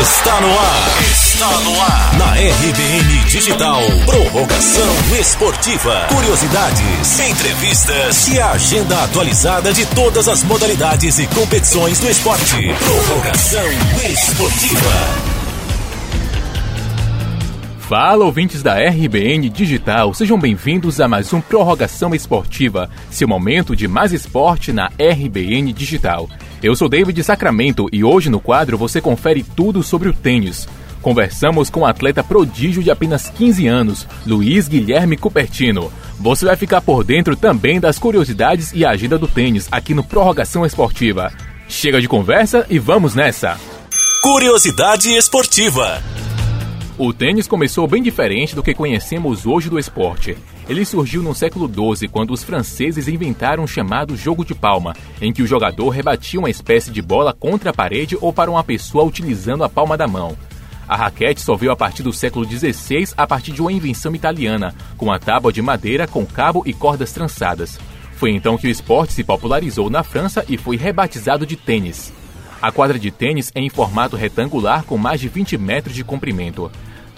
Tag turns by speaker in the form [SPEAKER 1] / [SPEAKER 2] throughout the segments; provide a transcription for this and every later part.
[SPEAKER 1] Está no ar. Está no ar. Na RBN Digital. Prorrogação esportiva. Curiosidades, entrevistas e a agenda atualizada de todas as modalidades e competições do esporte. Prorrogação esportiva.
[SPEAKER 2] Fala, ouvintes da RBN Digital, sejam bem-vindos a mais um Prorrogação Esportiva, seu momento de mais esporte na RBN Digital. Eu sou David Sacramento e hoje no quadro você confere tudo sobre o tênis. Conversamos com um atleta prodígio de apenas 15 anos, Luiz Guilherme Cupertino. Você vai ficar por dentro também das curiosidades e agenda do tênis aqui no Prorrogação Esportiva. Chega de conversa e vamos nessa!
[SPEAKER 1] Curiosidade esportiva.
[SPEAKER 2] O tênis começou bem diferente do que conhecemos hoje do esporte. Ele surgiu no século XII, quando os franceses inventaram o chamado jogo de palma, em que o jogador rebatia uma espécie de bola contra a parede ou para uma pessoa utilizando a palma da mão. A raquete só veio a partir do século XVI a partir de uma invenção italiana, com a tábua de madeira com cabo e cordas trançadas. Foi então que o esporte se popularizou na França e foi rebatizado de tênis. A quadra de tênis é em formato retangular com mais de 20 metros de comprimento.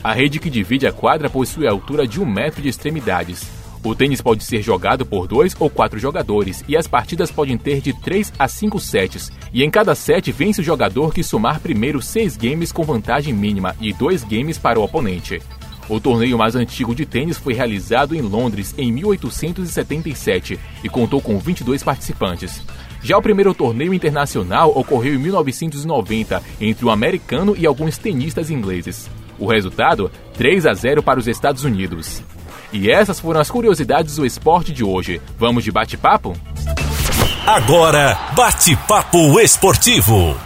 [SPEAKER 2] A rede que divide a quadra possui a altura de um metro de extremidades. O tênis pode ser jogado por dois ou quatro jogadores e as partidas podem ter de 3 a 5 sets. E em cada set vence o jogador que somar primeiro seis games com vantagem mínima e dois games para o oponente. O torneio mais antigo de tênis foi realizado em Londres em 1877 e contou com 22 participantes. Já o primeiro torneio internacional ocorreu em 1990 entre um americano e alguns tenistas ingleses. O resultado: 3 a 0 para os Estados Unidos. E essas foram as curiosidades do esporte de hoje. Vamos de bate-papo?
[SPEAKER 1] Agora, bate-papo esportivo.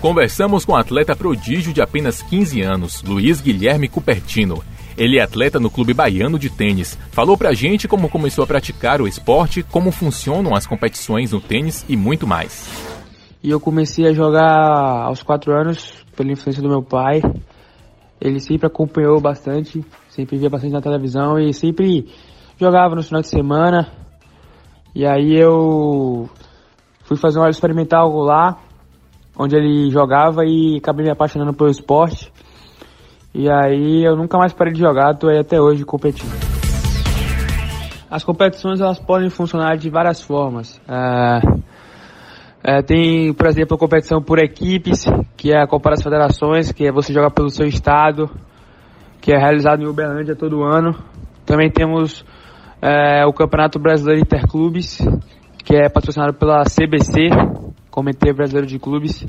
[SPEAKER 2] Conversamos com o um atleta prodígio de apenas 15 anos, Luiz Guilherme Cupertino. Ele é atleta no Clube Baiano de Tênis. Falou pra gente como começou a praticar o esporte, como funcionam as competições no tênis e muito mais.
[SPEAKER 3] E eu comecei a jogar aos 4 anos pela influência do meu pai. Ele sempre acompanhou bastante, sempre via bastante na televisão e sempre jogava no final de semana. E aí eu fui fazer uma aula experimental lá, onde ele jogava e acabei me apaixonando pelo esporte. E aí eu nunca mais parei de jogar, tô aí até hoje competindo. As competições elas podem funcionar de várias formas. É, é, tem, por exemplo, a competição por equipes, que é a Copa das Federações, que é você joga pelo seu estado, que é realizado em Uberlândia todo ano. Também temos é, o Campeonato Brasileiro Interclubes, que é patrocinado pela CBC, Comitê Brasileiro de Clubes.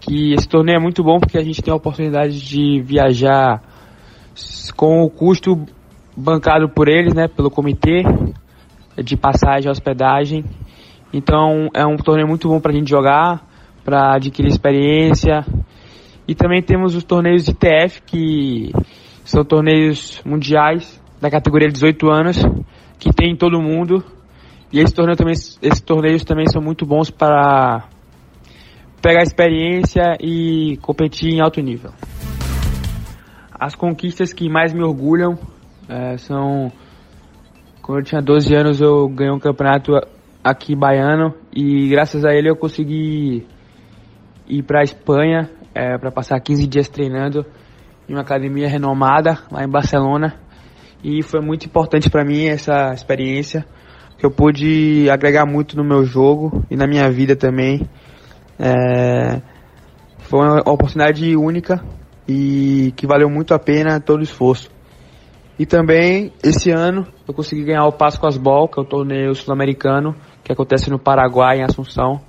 [SPEAKER 3] Que esse torneio é muito bom porque a gente tem a oportunidade de viajar com o custo bancado por eles, né, pelo comitê, de passagem e hospedagem então é um torneio muito bom para a gente jogar, para adquirir experiência. E também temos os torneios ITF, que são torneios mundiais da categoria de 18 anos, que tem em todo mundo. E esse torneio também, esses torneios também são muito bons para pegar experiência e competir em alto nível. As conquistas que mais me orgulham é, são. Quando eu tinha 12 anos, eu ganhei um campeonato aqui baiano e graças a ele eu consegui ir para a Espanha é, para passar 15 dias treinando em uma academia renomada lá em Barcelona. E foi muito importante para mim essa experiência que eu pude agregar muito no meu jogo e na minha vida também. É, foi uma oportunidade única e que valeu muito a pena todo o esforço e também esse ano eu consegui ganhar o Pascoas Ball que é o torneio sul-americano que acontece no Paraguai, em Assunção.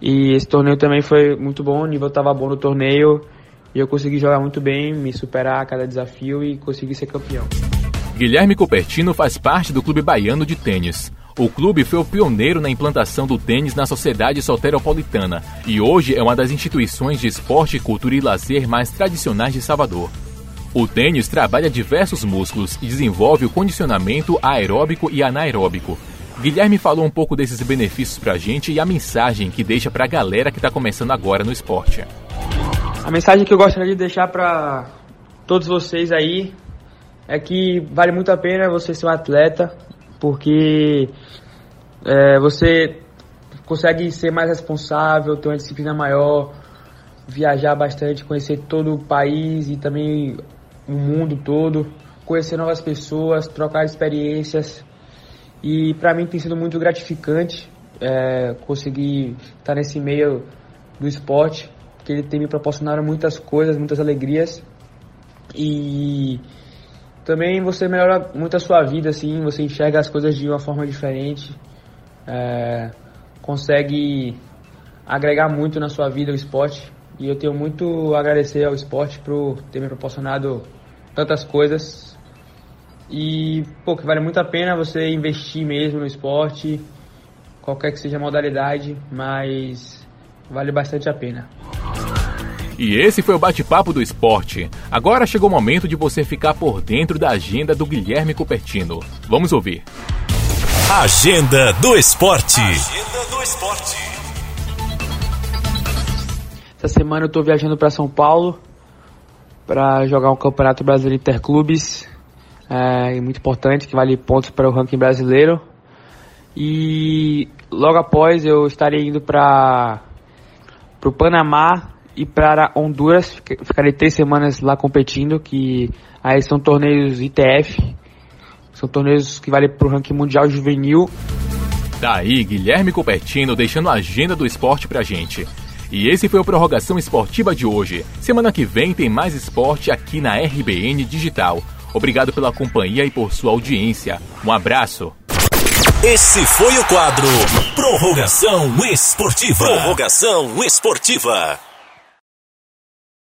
[SPEAKER 3] E esse torneio também foi muito bom, o nível estava bom no torneio e eu consegui jogar muito bem, me superar a cada desafio e consegui ser campeão.
[SPEAKER 2] Guilherme Copertino faz parte do Clube Baiano de Tênis. O clube foi o pioneiro na implantação do tênis na sociedade soteropolitana e hoje é uma das instituições de esporte, cultura e lazer mais tradicionais de Salvador. O tênis trabalha diversos músculos e desenvolve o condicionamento aeróbico e anaeróbico, Guilherme falou um pouco desses benefícios pra gente e a mensagem que deixa pra galera que tá começando agora no esporte.
[SPEAKER 3] A mensagem que eu gostaria de deixar para todos vocês aí é que vale muito a pena você ser um atleta, porque é, você consegue ser mais responsável, ter uma disciplina maior, viajar bastante, conhecer todo o país e também o mundo todo, conhecer novas pessoas, trocar experiências. E para mim tem sido muito gratificante é, conseguir estar nesse meio do esporte, que ele tem me proporcionado muitas coisas, muitas alegrias. E também você melhora muito a sua vida, assim, você enxerga as coisas de uma forma diferente, é, consegue agregar muito na sua vida o esporte. E eu tenho muito a agradecer ao esporte por ter me proporcionado tantas coisas. E, pô, que vale muito a pena você investir mesmo no esporte, qualquer que seja a modalidade, mas vale bastante a pena.
[SPEAKER 2] E esse foi o bate-papo do esporte. Agora chegou o momento de você ficar por dentro da agenda do Guilherme Cupertino. Vamos ouvir.
[SPEAKER 1] Agenda do esporte. Agenda do esporte.
[SPEAKER 3] Essa semana eu estou viajando para São Paulo para jogar um campeonato brasileiro interclubes, é, muito importante, que vale pontos para o ranking brasileiro. E logo após eu estarei indo para o Panamá e para Honduras. Ficarei três semanas lá competindo, que aí são torneios ITF. São torneios que valem para o ranking mundial juvenil.
[SPEAKER 2] Daí, Guilherme Cupertino deixando a agenda do esporte pra gente. E esse foi o Prorrogação Esportiva de hoje. Semana que vem tem mais esporte aqui na RBN Digital. Obrigado pela companhia e por sua audiência. Um abraço.
[SPEAKER 1] Esse foi o quadro Prorrogação Esportiva. Prorrogação Esportiva.